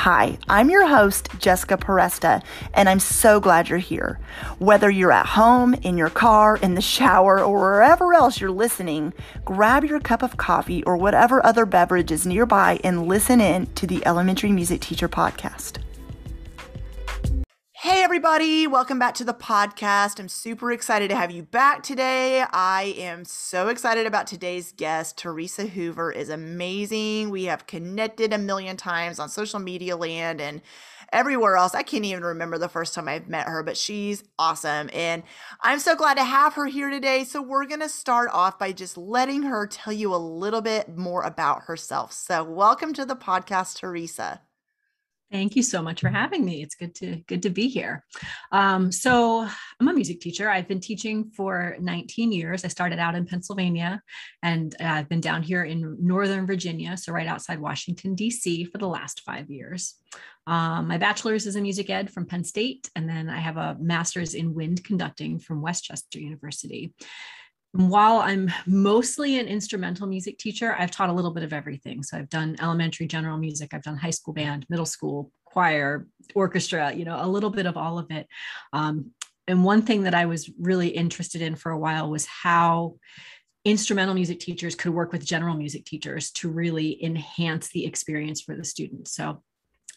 Hi, I'm your host, Jessica Peresta, and I'm so glad you're here. Whether you're at home, in your car, in the shower, or wherever else you're listening, grab your cup of coffee or whatever other beverage is nearby and listen in to the Elementary Music Teacher Podcast. Hey, everybody, welcome back to the podcast. I'm super excited to have you back today. I am so excited about today's guest. Theresa Hoover is amazing. We have connected a million times on social media land and everywhere else. I can't even remember the first time I've met her, but she's awesome. And I'm so glad to have her here today. So, we're going to start off by just letting her tell you a little bit more about herself. So, welcome to the podcast, Theresa. Thank you so much for having me. It's good to good to be here. Um, so I'm a music teacher. I've been teaching for 19 years. I started out in Pennsylvania, and I've been down here in Northern Virginia, so right outside Washington D.C. for the last five years. Um, my bachelor's is in music ed from Penn State, and then I have a master's in wind conducting from West Chester University while I'm mostly an instrumental music teacher, I've taught a little bit of everything. So I've done elementary general music, I've done high school band, middle school choir, orchestra, you know, a little bit of all of it. Um, and one thing that I was really interested in for a while was how instrumental music teachers could work with general music teachers to really enhance the experience for the students. So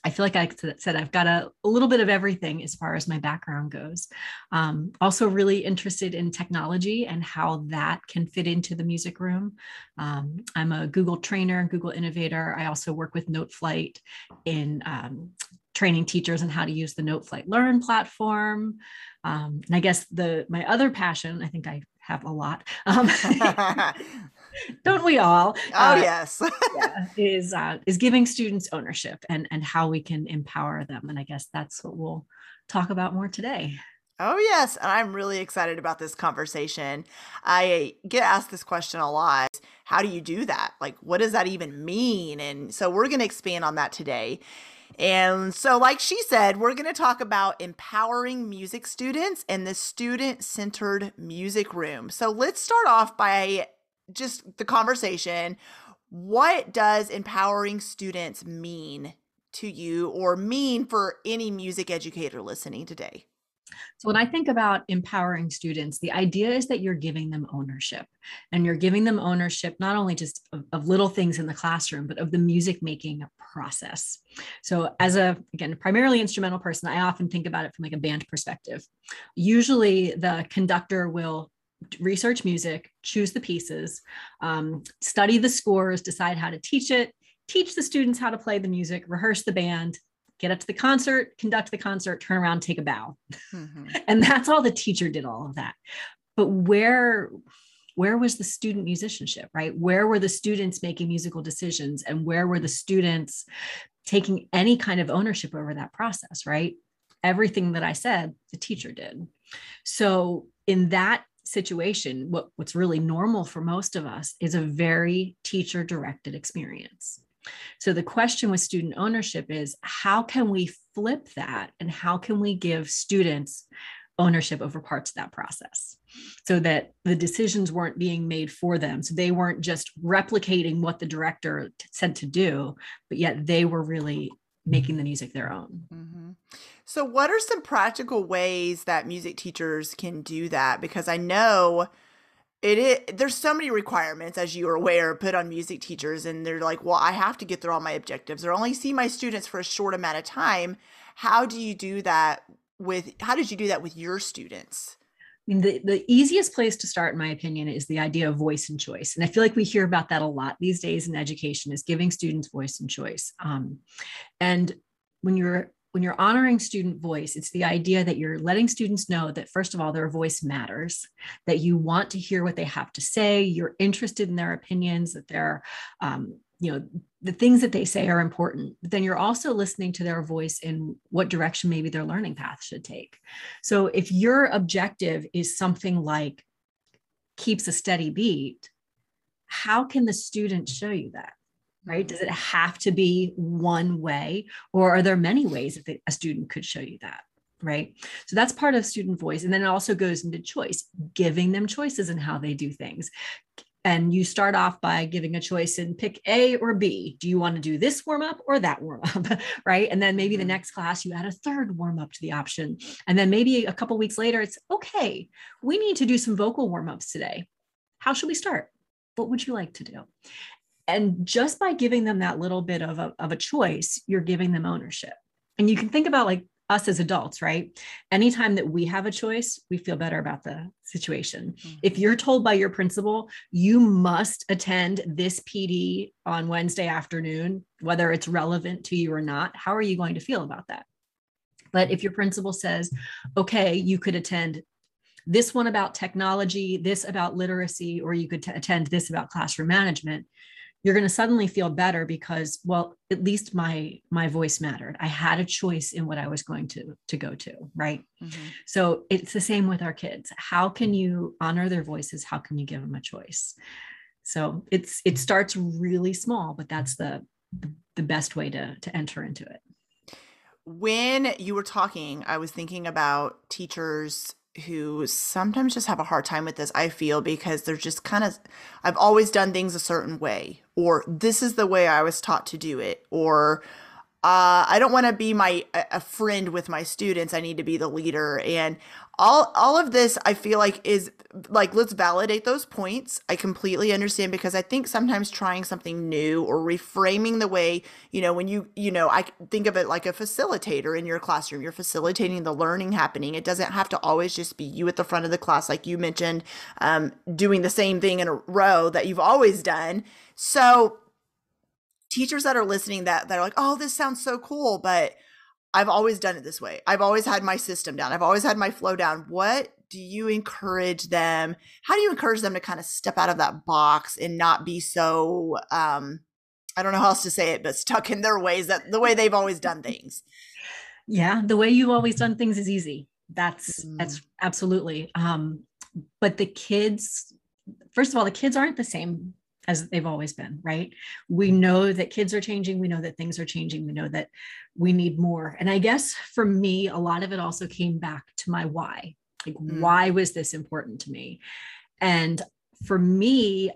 I feel like I said I've got a, a, little bit of everything as far as my background goes. Um, also, really interested in technology and how that can fit into the music room. Um, I'm a Google trainer, Google innovator. I also work with Noteflight in um, training teachers on how to use the Noteflight Learn platform. Um, and I guess the my other passion, I think I have a lot. Don't we all? Oh uh, yes, yeah, is uh, is giving students ownership and and how we can empower them. And I guess that's what we'll talk about more today. Oh yes, and I'm really excited about this conversation. I get asked this question a lot. How do you do that? Like what does that even mean? And so we're going to expand on that today. And so, like she said, we're going to talk about empowering music students in the student centered music room. So, let's start off by just the conversation. What does empowering students mean to you or mean for any music educator listening today? So, when I think about empowering students, the idea is that you're giving them ownership and you're giving them ownership not only just of, of, little things in the classroom, but of the music making process. So, as a, again, primarily instrumental person, I often think about it from like a band perspective. Usually, the conductor will research music, choose the pieces, um, study the scores, decide how to teach it, teach the students how to play the music, rehearse the band, get up to the concert, conduct the concert, turn around, take a bow. Mm-hmm. and that's all the teacher did all of that. But where where was the student musicianship, right? Where were the students making musical decisions and where were the students taking any kind of ownership over that process, right? Everything that I said, the teacher did. So in that situation, what, what's really normal for most of us is a very teacher directed experience. So the question with student ownership is how can we flip that and how can we give students ownership over parts of that process so that the decisions weren't being made for them so they weren't just replicating what the director said to do but yet they were really making the music their own. Mm-hmm. so what are some practical ways that music teachers can do that? Because i know it is there's so many requirements as you are aware put on music teachers and they're like well i have to get through all my objectives or only see my students for a short amount of time. How do you do that with how did you do that with your students mean, the, the easiest place to start, in my opinion, is the idea of voice and choice. And I feel like we hear about that a lot these days in education is giving students voice and choice. Um, and when you're when you're honoring student voice, it's the idea that you're letting students know that, first of all, their voice matters, that you want to hear what they have to say, you're interested in their opinions, that they're, um, you know, the things that they say are important. But then you're also listening to their voice in what direction maybe their learning path should take. So if your objective is something like keeps a steady beat, how can the student show you that? right? Does it have to be one way, or are there many ways that a student could show you that? Right. So that's part of student voice. And then it also goes into choice, giving them choices in how they do things. And you start off by giving a choice and pick A or B. Do you want to do this warm up or that warm up? right. And then maybe the mm-hmm. next class you add a third warm up to the option. And then maybe a couple weeks later, it's okay, we need to do some vocal warm ups today. How should we start? What would you like to do? And just by giving them that little bit of a, of a choice, you're giving them ownership. And you can think about like us as adults, right? Anytime that we have a choice, we feel better about the situation. Mm-hmm. If you're told by your principal, you must attend this PD on Wednesday afternoon, whether it's relevant to you or not, how are you going to feel about that? But if your principal says, okay, you could attend this one about technology, this about literacy, or you could t- attend this about classroom management, you're going to suddenly feel better because well at least my my voice mattered. I had a choice in what i was going to to go to right? Mm-hmm. so it's the same with our kids. How can you honor their voices? How can you give them a choice? So it's it starts really small but that's the the, the best way to to enter into it. When you were talking i was thinking about teachers who sometimes just have a hard time with this, I feel, because they're just kind of, I've always done things a certain way, or this is the way I was taught to do it, or uh, I don't want to be my a friend with my students. I need to be the leader, and all all of this I feel like is like let's validate those points. I completely understand because I think sometimes trying something new or reframing the way you know when you you know I think of it like a facilitator in your classroom. You're facilitating the learning happening. It doesn't have to always just be you at the front of the class, like you mentioned, um, doing the same thing in a row that you've always done. So teachers that are listening that that are like, oh, this sounds so cool, but I've always done it this way. I've always had my system down. I've always had my flow down. What do you encourage them? How do you encourage them to kind of step out of that box and not be so um I don't know how else to say it, but stuck in their ways that the way they've always done things. Yeah, the way you've always done things is easy. That's mm. that's absolutely. Um but the kids first of all the kids aren't the same as they've always been, right? We know that kids are changing. We know that things are changing. We know that we need more. And I guess for me, a lot of it also came back to my why. Like, mm. why was this important to me? And for me,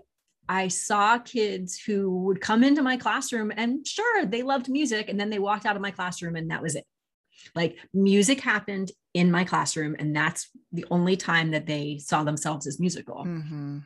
I saw kids who would come into my classroom and sure, they loved music. And then they walked out of my classroom and that was it. Like music happened in my classroom, and that's the only time that they saw themselves as musical. Mm-hmm.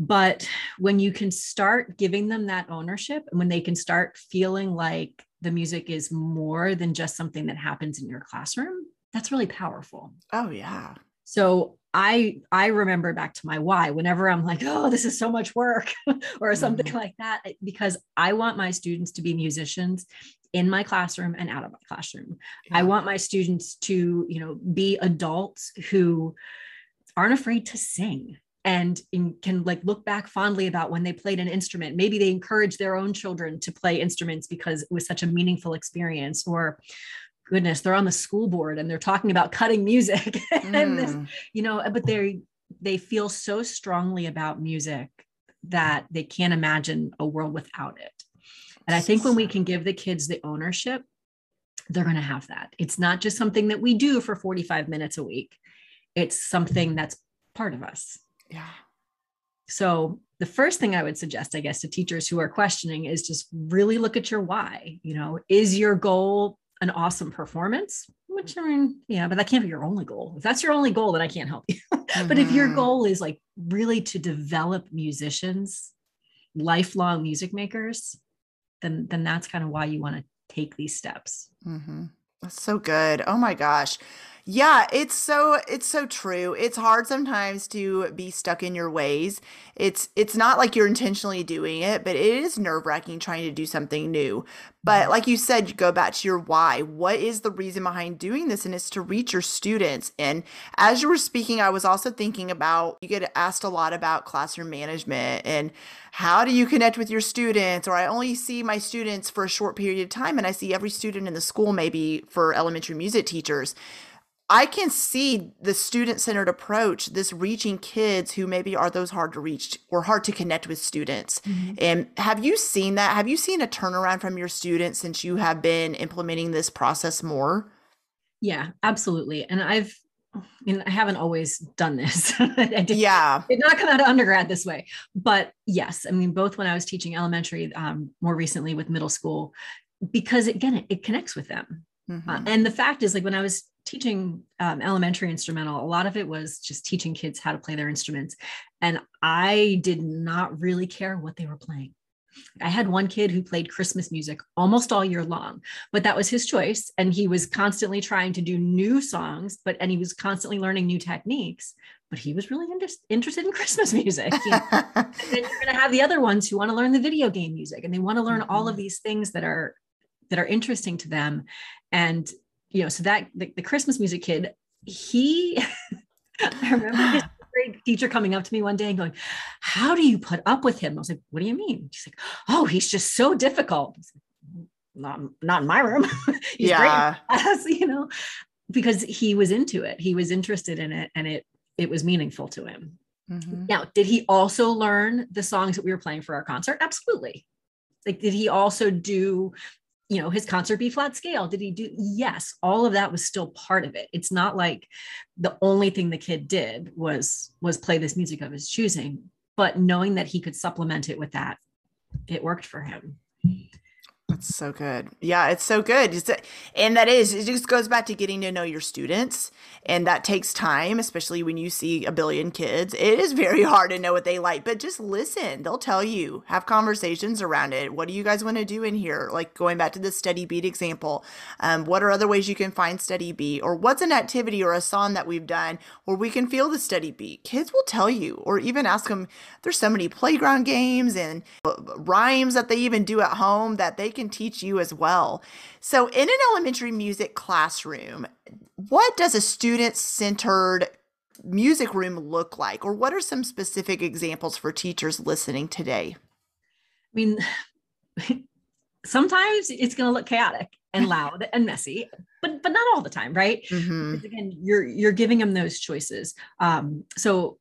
But when you can start giving them that ownership and when they can start feeling like the music is more than just something that happens in your classroom, that's really powerful. Oh, yeah. So I I remember back to my why whenever I'm like, oh, this is so much work or something mm-hmm. like that, because I want my students to be musicians in my classroom and out of my classroom. Yeah. I want my students to, you know, be adults who aren't afraid to sing and in, can like look back fondly about when they played an instrument. Maybe they encouraged their own children to play instruments because it was such a meaningful experience or goodness they're on the school board and they're talking about cutting music. And this, mm. you know but they they feel so strongly about music that they can't imagine a world without it. And i think when we can give the kids the ownership they're going to have that. It's not just something that we do for 45 minutes a week. It's something that's part of us yeah. So the first thing I would suggest, I guess, to teachers who are questioning is just really look at your why. You know, is your goal an awesome performance? Which I mean, yeah, but that can't be your only goal. If that's your only goal, then I can't help you. mm-hmm. But if your mm-hmm. goal is like really to develop musicians, lifelong music makers, then then that's kind of why you want to take these steps. Mm-hmm. That's so good. Oh my gosh Yeah, it's so it's so true. It's hard sometimes to be stuck in your ways. It's it's not like you're intentionally doing it, but it is nerve-wracking trying to do something new. But mm-hmm. like you said, you go back to your why. What is the reason behind doing this? And it's to reach your students. And as you were speaking, I was also thinking about you get asked a lot about classroom management and how do you connect with your students? Or I only see my students for a short period of time and I see every student in the school maybe for elementary music teachers I can see the student centered approach, this reaching kids who maybe are those hard to reach or hard to connect with students. Mm-hmm. And have you seen that? Have you seen a turnaround from your students since you have been implementing this process more? Yeah, absolutely. And I've, I mean, I haven't always done this. I did, yeah. Did not come out of undergrad this way. But yes, I mean, both when I was teaching elementary, um, more recently with middle school, because again, it, it connects with them. Mm-hmm. Uh, and the fact is, like when I was teaching um, elementary instrumental, a lot of it was just teaching kids how to play their instruments. And I did not really care what they were playing. I had one kid who played Christmas music almost all year long, but that was his choice. And he was constantly trying to do new songs, but and he was constantly learning new techniques. But he was really inter- interested in Christmas music. You know? and then you're going to have the other ones who want to learn the video game music, and they want to learn all of mm-hmm. these things that are that are interesting to them. And you know, so that the, the Christmas music kid, he, I remember his grade teacher coming up to me one day and going, How do you put up with him? I was like, What do you mean? She's like, Oh, he's just so difficult. Like, not, not in my room. yeah. you know, because he was into it. He was interested in it and it it was meaningful to him. Mm-hmm. Now, did he also learn the songs that we were playing for our concert? Absolutely. Like, did he also do you know his concert b flat scale? Did he do yes all of that was still part of it. It's not like the only thing the kid did was was play this music of his choosing but knowing that he could supplement it with that it worked for him that's so good. Yeah, it's so good. It's, and that is, it just goes back to getting to know your students. And that takes time, especially when you see a billion kids. It is very hard to know what they like, but just listen. They'll tell you, have conversations around it. What do you guys want to do in here? Like going back to the steady beat example, um, what are other ways you can find steady beat? Or what's an activity or a song that we've done where we can feel the steady beat? Kids will tell you, or even ask them, there's so many playground games and uh, rhymes that they even do at home that they can can teach you as well. So, in an elementary music classroom, what does a student centered music room look like? Or what are some specific examples for teachers listening today? I mean, sometimes it's going to look chaotic and loud and messy but but not all the time right mm-hmm. again you're you're giving them those choices um so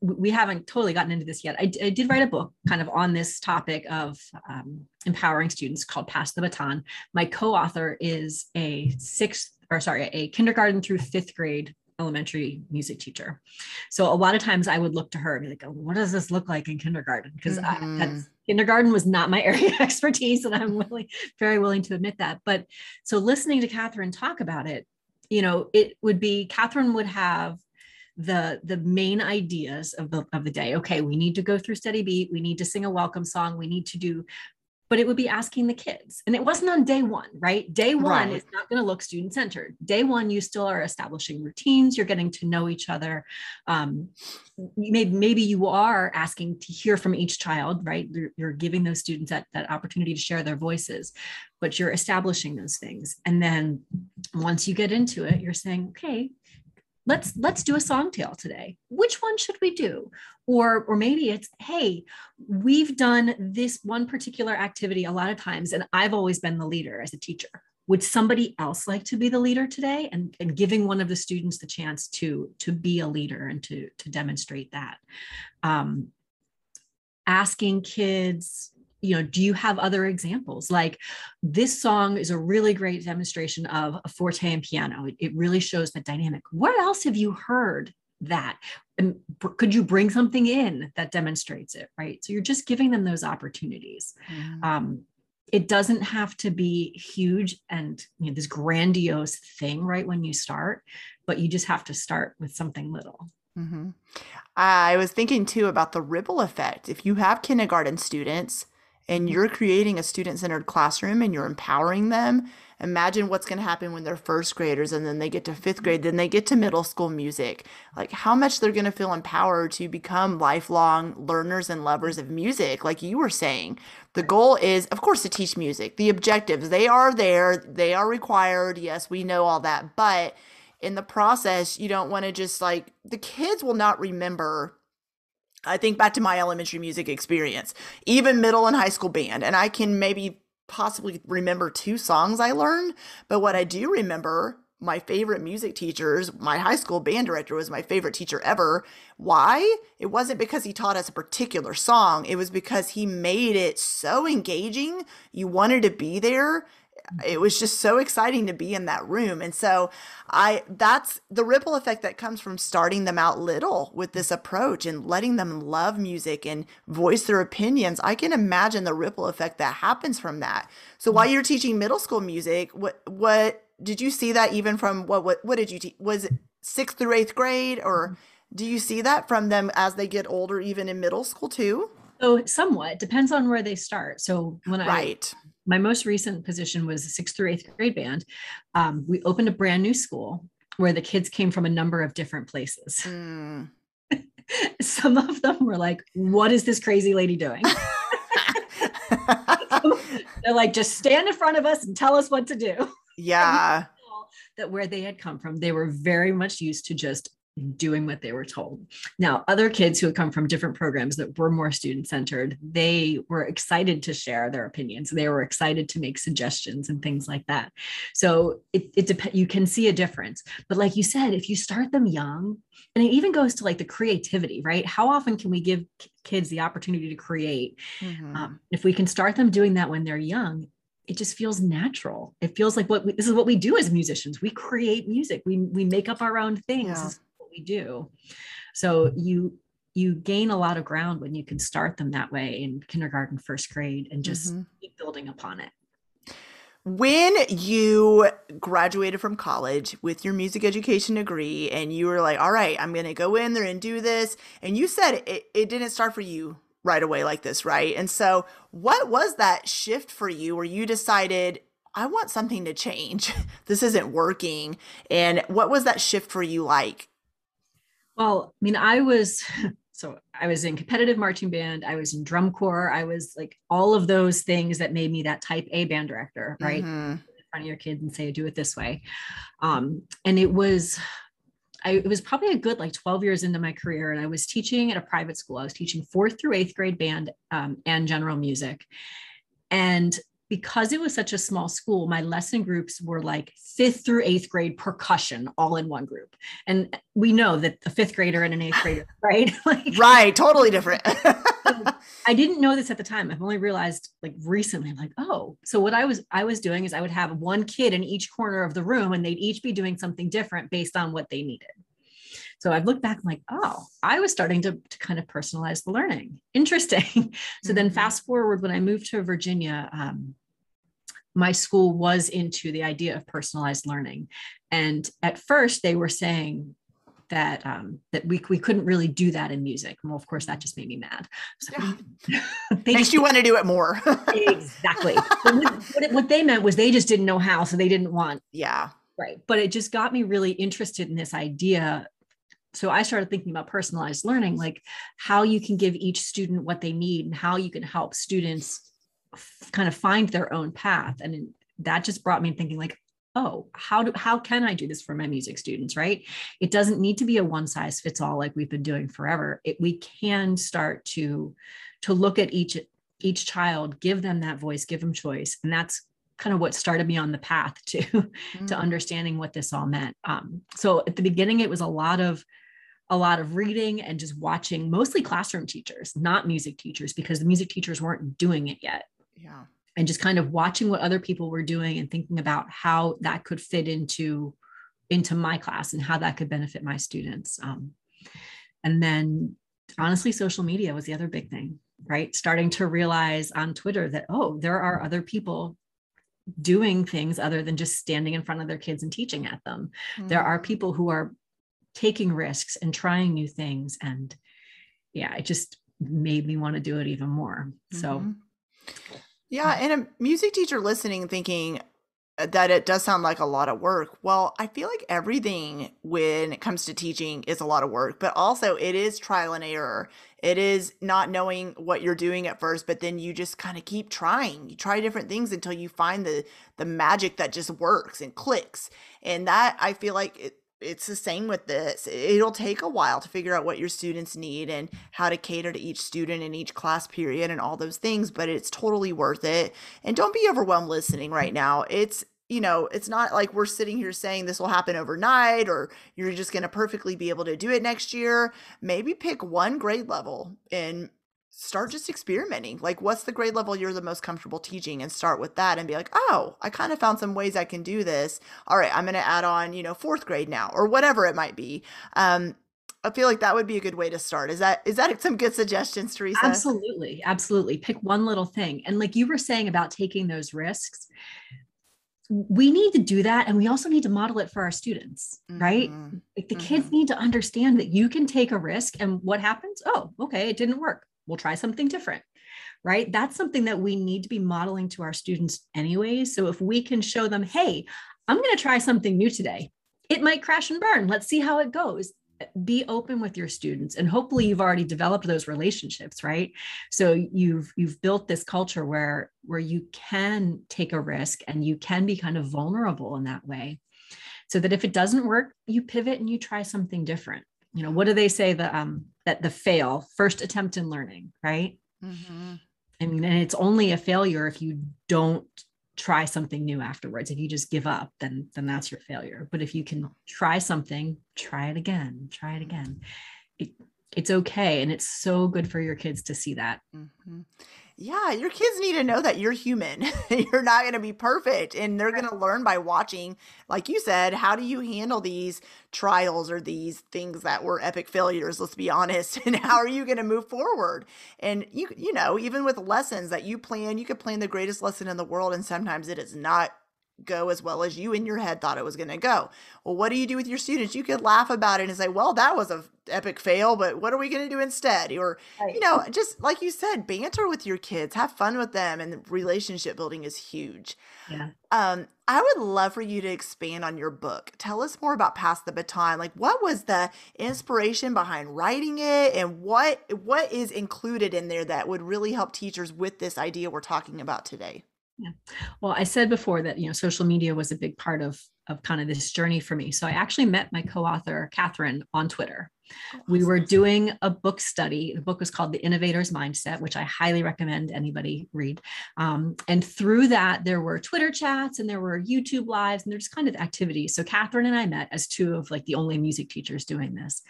we haven't totally gotten into this yet. I, I, did write a book kind of on this topic of um, empowering students called Pass the Baton. My co author is a sixth, or sorry, a kindergarten through fifth grade elementary music teacher. So a lot of times I would look to her and be like, oh, what does this look like in kindergarten? Because mm-hmm. kindergarten was not my area of expertise. And I'm really very willing to admit that. But so listening to Catherine talk about it, you know, it would be Catherine would have the the main ideas of the of the day. Okay we need to go through steady beat. We need to sing a welcome song. We need to do but it would be asking the kids. And it wasn't on day one right? Day one right. is not going to look student centered day one you still are establishing routines. You're getting to know each other. Um, maybe, maybe you are asking to hear from each child right? You're, you're giving those students that, that opportunity to share their voices but you're establishing those things. And then once you get into it you're saying okay let's let's do a song tale today. Which one should we do? Or or maybe it's hey we've done this one particular activity a lot of times and i've always been the leader as a teacher. Would somebody else like to be the leader today? And, and giving one of the students the chance to to be a leader and to to demonstrate that. Um, asking kids you know do you have other examples? Like this song is a really great demonstration of a forte and piano. It, really shows the dynamic. What else have you heard that and could you bring something in that demonstrates it right? So you're just giving them those opportunities. Mm. um, it doesn't have to be huge and you know, this grandiose thing right when you start but you just have to start with something little. Mm-hmm. i was thinking too about the ripple effect. If you have kindergarten students and you're creating a student centered classroom and you're empowering them, imagine what's going to happen when they're first graders and then they get to fifth grade, then they get to middle school music. Like how much they're going to feel empowered to become lifelong learners and lovers of music, like you were saying. The goal is, of course, to teach music. The objectives, they are there, they are required. Yes, we know all that. But in the process, you don't want to just like, the kids will not remember I think back to my elementary music experience, even middle and high school band, and I can maybe possibly remember two songs I learned, but what I do remember, my favorite music teachers, my high school band director was my favorite teacher ever. Why? It wasn't because he taught us a particular song, it was because he made it so engaging. You wanted to be there it was just so exciting to be in that room. And so i that's the ripple effect that comes from starting them out little with this approach and letting them love music and voice their opinions. I can imagine the ripple effect that happens from that. So while mm. you're teaching middle school music what what did you see that even from what what, what did you teach was it sixth through eighth grade or mm. do you see that from them as they get older even in middle school too? So somewhat depends on where they start. So when I right my most recent position was sixth through eighth grade band. Um, we opened a brand new school where the kids came from a number of different places. Mm. Some of them were like, "What is this crazy lady doing?" They're like, "Just stand in front of us and tell us what to do." yeah that where they had come from, they were very much used to just doing what they were told. Now, other kids who had come from different programs that were more student centered, they were excited to share their opinions. They were excited to make suggestions and things like that. So it, it depends. You can see a difference. But like you said, if you start them young, and it even goes to like the creativity, right? How often can we give kids the opportunity to create? Mhm. Um, if we can start them doing that when they're young, it just feels natural. It feels like what we, this is what we do as musicians. We create music. We we make up our own things. Yeah. What we do. So you you gain a lot of ground when you can start them that way in kindergarten, first grade, and just Mhm. keep building upon it. When you graduated from college with your music education degree and you were like, all right, I'm going to go in there and do this, and you said it, it didn't start for you right away like this, right? And so, what was that shift for you where you decided, I want something to change? this isn't working. And what was that shift for you like? Well, I mean, I was so I was in competitive marching band, I was in drum corps, I was like all of those things that made me that type A band director, right? Mhm. in front of your kids and say do it this way um, and it was I, it was probably a good like 12 years into my career and i was teaching at a private school i was teaching fourth through eighth grade band um, and general music and because it was such a small school my lesson groups were like fifth through eighth grade percussion all in one group and we know that a fifth grader and an eighth grader right like Right, totally different. I didn't know this at the time. I've only realized like recently, I'm like, oh, so what I was I was doing is I would have one kid in each corner of the room and they'd each be doing something different based on what they needed. So I've looked back, I'm like, oh, I was starting to, to kind of personalize the learning. Interesting. so then Mhm. fast forward when I moved to Virginia, um, my school was into the idea of personalized learning. And at first they were saying that um, that we, we couldn't really do that in music. Well, of course, that just made me mad. So Yeah. they Makes just you want to do it more. exactly what, what, what they meant was they just didn't know how so they didn't want yeah. right but it just got me really interested in this idea so i started thinking about personalized learning like how you can give each student what they need and how you can help students f- kind of find their own path. And that just brought me thinking like oh how do how can i do this for my music students right? It doesn't need to be a one size fits all like we've been doing forever. It, we can start to to look at each each child give them that voice give them choice. And that's kind of what started me on the path to to Mhm. understanding what this all meant. Um, so at the beginning it was a lot of a lot of reading and just watching mostly classroom teachers not music teachers because the music teachers weren't doing it yet Yeah. and just kind of watching what other people were doing and thinking about how that could fit into into my class and how that could benefit my students um, and then honestly social media was the other big thing right? Starting to realize on twitter that oh there are other people doing things other than just standing in front of their kids and teaching at them. There are people who are taking risks and trying new things. And yeah it just made me want to do it even more. So Mhm. Yeah, and a music teacher listening thinking uh, that it does sound like a lot of work. Well, I feel like everything when it comes to teaching is a lot of work, but also it is trial and error. It is not knowing what you're doing at first, but then you just kind of keep trying. You try different things until you find the the magic that just works and clicks. And that I feel like it, it's the same with this. It'll take a while to figure out what your students need and how to cater to each student in each class period and all those things, but it's totally worth it. And don't be overwhelmed listening right now. It's you know, it's not like we're sitting here saying this will happen overnight or you're just going to perfectly be able to do it next year. Maybe pick one grade level and start just experimenting. Like, what's the grade level you're the most comfortable teaching? And start with that and be like, oh, I kind of found some ways I can do this. All right, I'm going to add on, you know, fourth grade now or whatever it might be. Um, I feel like that would be a good way to start. Is that is that some good suggestions, Theresa? Absolutely, absolutely. Pick one little thing, and like you were saying about taking those risks, we need to do that, and we also need to model it for our students, mm-hmm. right? Like the mm-hmm. kids need to understand that you can take a risk, and what happens? Oh, okay, it didn't work we'll try something different right? That's something that we need to be modeling to our students anyway. So if we can show them hey i'm going to try something new today it might crash and burn. Let's see how it goes. Be open with your students and hopefully you've already developed those relationships right? So you've you've built this culture where where you can take a risk and you can be kind of vulnerable in that way so that if it doesn't work you pivot and you try something different you know what do they say the um that the fail first attempt in learning right? Mm-hmm. i mean and it's only a failure if you don't try something new afterwards. If you just give up then then that's your failure. But if you can try something try it again try it again. It, it's okay and it's so good for your kids to see that. Mm-hmm yeah, your kids need to know that you're human. you're not going to be perfect. And they're going to learn by watching, like you said, how do you handle these trials or these things that were epic failures, let's be honest. And how are you going to move forward? And you, you know, even with lessons that you plan, you could plan the greatest lesson in the world, and sometimes it is not go as well as you in your head thought it was going to go. Well, what do you do with your students? You could laugh about it and say, "Well, that was a epic fail, but what are we going to do instead?" Or, right. you know, just like you said, banter with your kids, have fun with them, and relationship building is huge. Yeah. Um, I would love for you to expand on your book. Tell us more about Pass the Baton. Like, what was the inspiration behind writing it, and what what is included in there that would really help teachers with this idea we're talking about today? Yeah. Well, I said before that, you know, social media was a big part of, of kind of this journey for me. So I actually met my co-author, Catherine, on Twitter. Oh, we were doing a book study. The book was called The Innovator's Mindset, which I highly recommend anybody read. Um, and through that, there were Twitter chats and there were YouTube lives and there's kind of activities. So Catherine and I met as two of like the only music teachers doing this.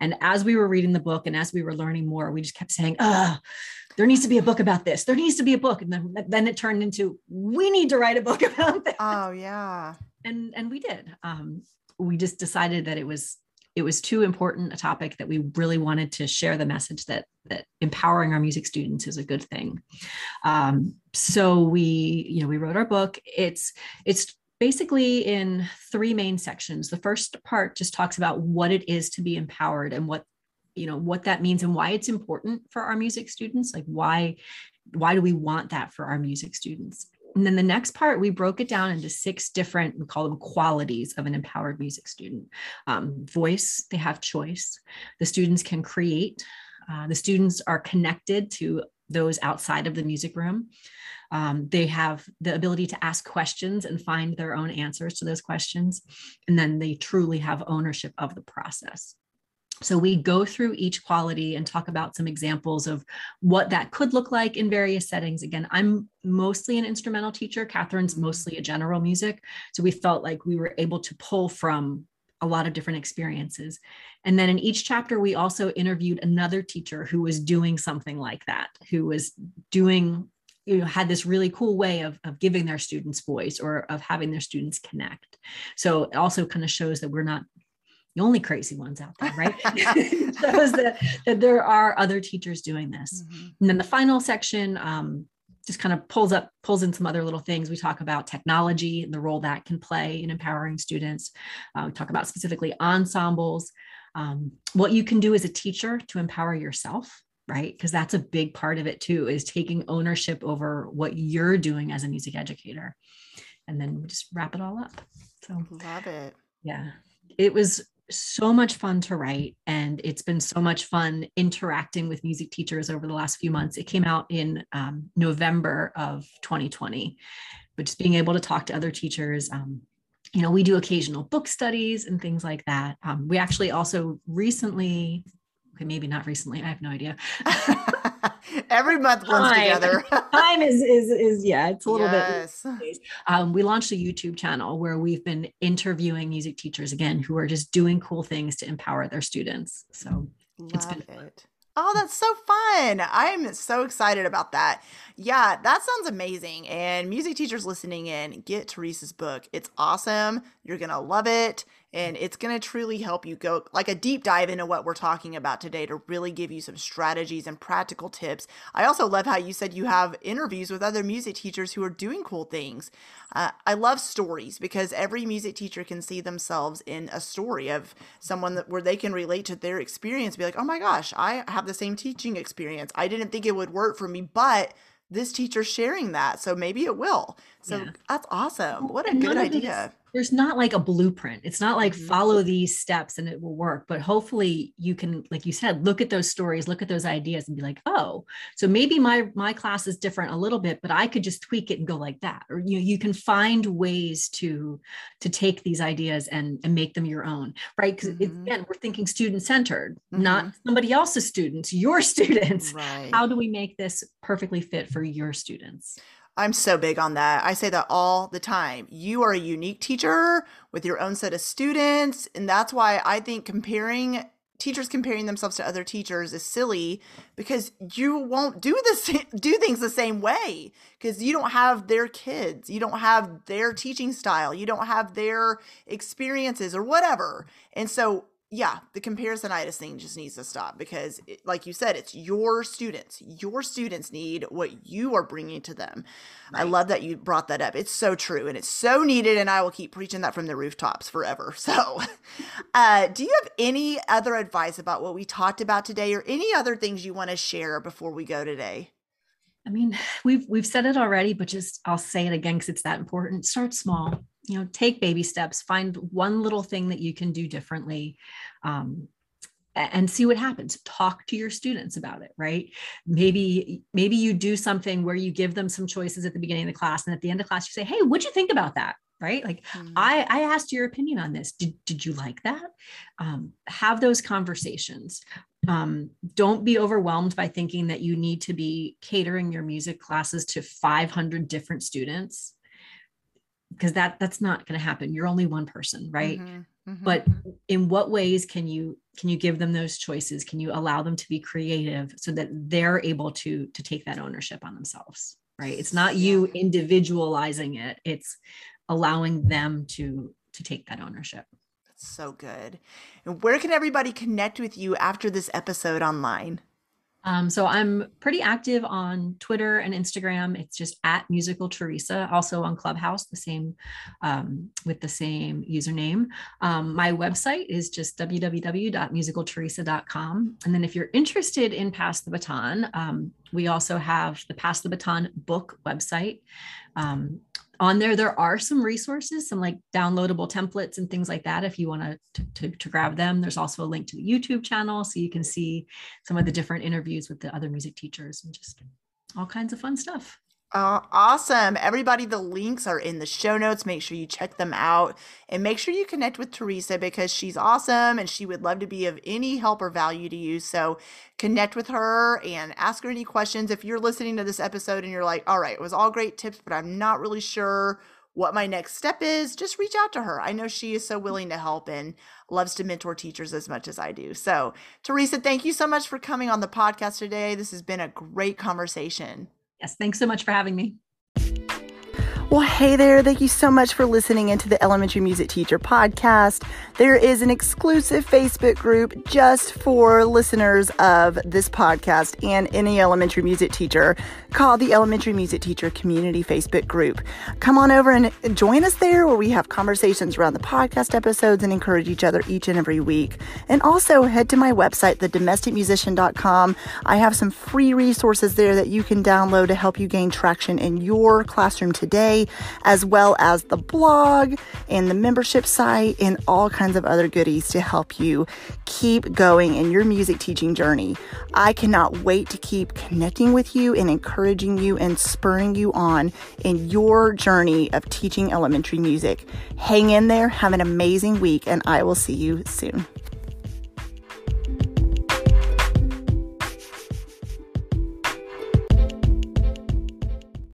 And as we were reading the book and as we were learning more, we just kept saying, "Ah, there needs to be a book about this. There needs to be a book." And then, then it turned into, "We need to write a book about this." Oh yeah. And and we did. Um, we just decided that it was it was too important a topic that we really wanted to share the message that that empowering our music students is a good thing. Um, so we, you know, we wrote our book. It's it's basically in three main sections. The first part just talks about what it is to be empowered and what you know what that means and why it's important for our music students like why why do we want that for our music students and then the next part we broke it down into six different we call them qualities of an empowered music student um, voice they have choice the students can create uh, the students are connected to those outside of the music room um, they have the ability to ask questions and find their own answers to those questions. And then they truly have ownership of the process. So we go through each quality and talk about some examples of what that could look like in various settings. Again, I'm mostly an instrumental teacher. Catherine's mostly a general music. So we felt like we were able to pull from a lot of different experiences. And then in each chapter, we also interviewed another teacher who was doing something like that, who was doing you know had this really cool way of, of giving their students voice or of having their students connect so it also kind of shows that we're not the only crazy ones out there right? Shows that, that there are other teachers doing this. Mm-hmm. and then the final section um, just kind of pulls up pulls in some other little things. We talk about technology and the role that can play in empowering students. Uh, we talk about specifically ensembles. Um, what you can do as a teacher to empower yourself right? Because that's a big part of it too is taking ownership over what you're doing as a music educator. And then we just wrap it all up. So love it. yeah it was so much fun to write and it's been so much fun interacting with music teachers over the last few months. It came out in um, november of 2020 but just being able to talk to other teachers um, you know we do occasional book studies and things like that. Um, we actually also recently okay maybe not recently i have no idea Every month time. together. time is is is yeah, it's a little yes. bit. Um, we launched a YouTube channel where we've been interviewing music teachers again who are just doing cool things to empower their students. So Love it's been fun. it. Oh, that's so fun. I'm so excited about that. Yeah, that sounds amazing. And music teachers listening in, get Theresa's book. It's awesome. You're going to love it and it's going to truly help you go like a deep dive into what we're talking about today to really give you some strategies and practical tips. I also love how you said you have interviews with other music teachers who are doing cool things. Uh, I love stories because every music teacher can see themselves in a story of someone that where they can relate to their experience, be like, "Oh my gosh, I have the same teaching experience. I didn't think it would work for me, but this teacher sharing that, so maybe it will." So yeah. that's awesome. What a good idea there's not like a blueprint. It's not like mm-hmm. follow these steps and it will work, but hopefully you can like you said look at those stories, look at those ideas and be like, "Oh, so maybe my my class is different a little bit, but I could just tweak it and go like that." Or you you can find ways to to take these ideas and and make them your own, right? Cuz mm-hmm. again, we're thinking student centered, mm-hmm. not somebody else's students, your students. Right. How do we make this perfectly fit for your students? I'm so big on that. I say that all the time. You are a unique teacher with your own set of students. And that's why I think comparing teachers comparing themselves to other teachers is silly because you won't do this do things the same way because you don't have their kids you don't have their teaching style you don't have their experiences or whatever and so yeah, the comparisonitis thing just needs to stop because, it, like you said, it's your students. Your students need what you are bringing to them. Right. I love that you brought that up. It's so true and it's so needed, and I will keep preaching that from the rooftops forever. So, uh, do you have any other advice about what we talked about today, or any other things you want to share before we go today? I mean, we've we've said it already, but just I'll say it again because it's that important. Start small you know take baby steps find one little thing that you can do differently um, and see what happens. Talk to your students about it right? Maybe maybe you do something where you give them some choices at the beginning of the class and at the end of class you say hey what'd you think about that? Right? Like mm-hmm. i i asked your opinion on this. Did, did you like that? Um, have those conversations. Um, don't be overwhelmed by thinking that you need to be catering your music classes to 500 different students because that that's not going to happen. You're only one person right? Mm-hmm, mm-hmm. but in what ways can you can you give them those choices? Can you allow them to be creative so that they're able to to take that ownership on themselves right? It's not you individualizing it. It's allowing them to to take that ownership. That's so good. And where can everybody connect with you after this episode online um, so I'm pretty active on Twitter and Instagram. It's just at musical Theresa. Also on Clubhouse, the same um, with the same username. Um, my website is just www.musicaltheresa.com. And then if you're interested in Pass the Baton, um, we also have the Pass the Baton book website. Um, on there there are some resources some like downloadable templates and things like that if you want to, to, to grab them there's also a link to the youtube channel so you can see some of the different interviews with the other music teachers and just all kinds of fun stuff uh, awesome. Everybody, the links are in the show notes. Make sure you check them out and make sure you connect with Theresa because she's awesome and she would love to be of any help or value to you. So connect with her and ask her any questions. If you're listening to this episode and you're like, all right, it was all great tips, but I'm not really sure what my next step is, just reach out to her. I know she is so willing to help and loves to mentor teachers as much as I do. So, Theresa, thank you so much for coming on the podcast today. This has been a great conversation. Yes, thanks so much for having me. Well, hey there. Thank you so much for listening into the Elementary Music Teacher podcast. There is an exclusive Facebook group just for listeners of this podcast and any elementary music teacher called the Elementary Music Teacher Community Facebook group. Come on over and join us there where we have conversations around the podcast episodes and encourage each other each and every week. And also head to my website, thedomesticmusician.com. I have some free resources there that you can download to help you gain traction in your classroom today as well as the blog and the membership site and all kinds of other goodies to help you keep going in your music teaching journey. I cannot wait to keep connecting with you and encouraging you and spurring you on in your journey of teaching elementary music. Hang in there, have an amazing week, and I will see you soon.